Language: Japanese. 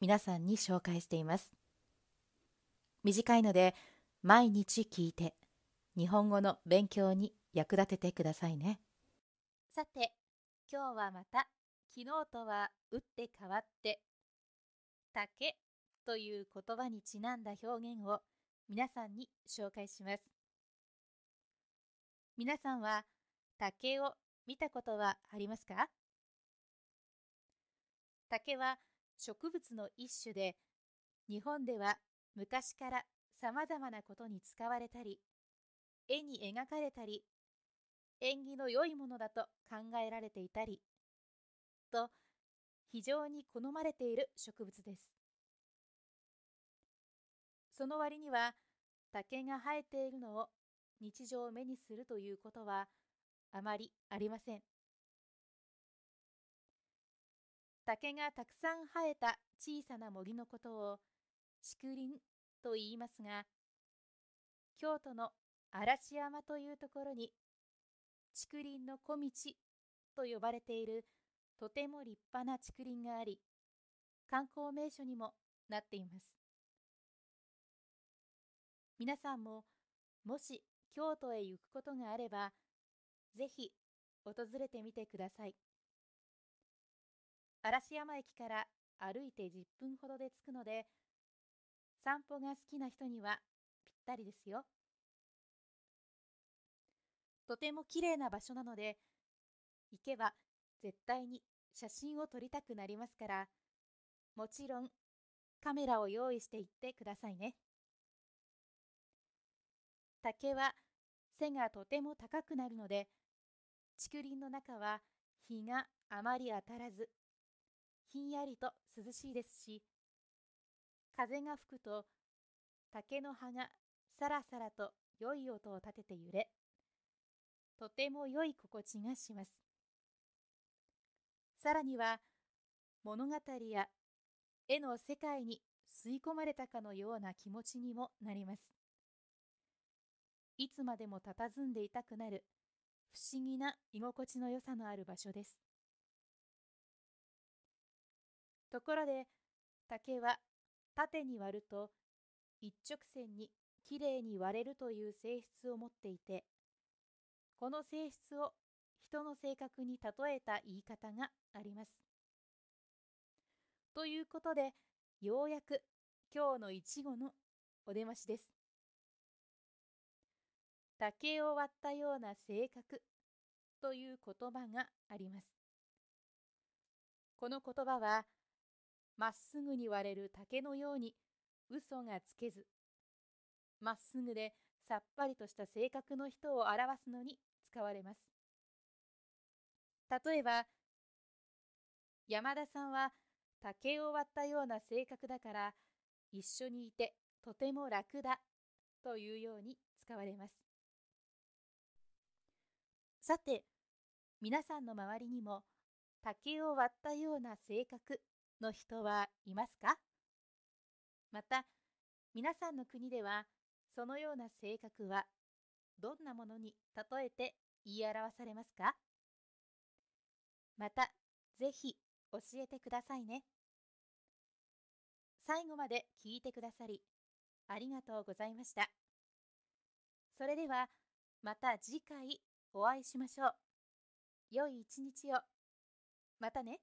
皆さんに紹介しています。短いので毎日聞いて日本語の勉強に役立ててくださいね。さて今日はまた昨日とは打って変わって竹という言葉にちなんだ表現を皆さんに紹介します。皆さんは竹を見たことはありますか？竹は植物の一種で、日本では昔から様々なことに使われたり、絵に描かれたり、縁起の良いものだと考えられていたり、と非常に好まれている植物です。その割には竹が生えているのを日常目にするということはあまりありません。竹がたくさん生えた小さな森のことを竹林と言いますが、京都の嵐山というところに竹林の小道と呼ばれているとても立派な竹林があり、観光名所にもなっています。皆さんももし京都へ行くことがあれば、ぜひ訪れてみてください。嵐山駅から歩いて10分ほどで着くので、散歩が好きな人にはぴったりですよ。とても綺麗な場所なので、行けば絶対に写真を撮りたくなりますから、もちろんカメラを用意して行ってくださいね。竹は背がとても高くなるので、竹林の中は日があまり当たらず、ひんやりと涼しいですし、風が吹くと竹の葉がさらさらと良い音を立てて揺れ、とても良い心地がします。さらには物語や絵の世界に吸い込まれたかのような気持ちにもなります。いつまでも佇んでいたくなる不思議な居心地の良さのある場所です。ところで竹は縦に割ると一直線にきれいに割れるという性質を持っていてこの性質を人の性格に例えた言い方があります。ということでようやく今日のいちごのお出ましです。竹を割ったような性格という言葉があります。この言葉はまっすぐに割れる竹のように嘘がつけず、まっすぐでさっぱりとした性格の人を表すのに使われます。例えば、山田さんは竹を割ったような性格だから一緒にいてとても楽だというように使われます。さて、皆さんの周りにも竹を割ったような性格の人はいますか？また、皆さんの国では、そのような性格は、どんなものに例えて言い表されますか？また、ぜひ教えてくださいね。最後まで聞いてくださり、ありがとうございました。それでは、また次回お会いしましょう。良い一日を。またね。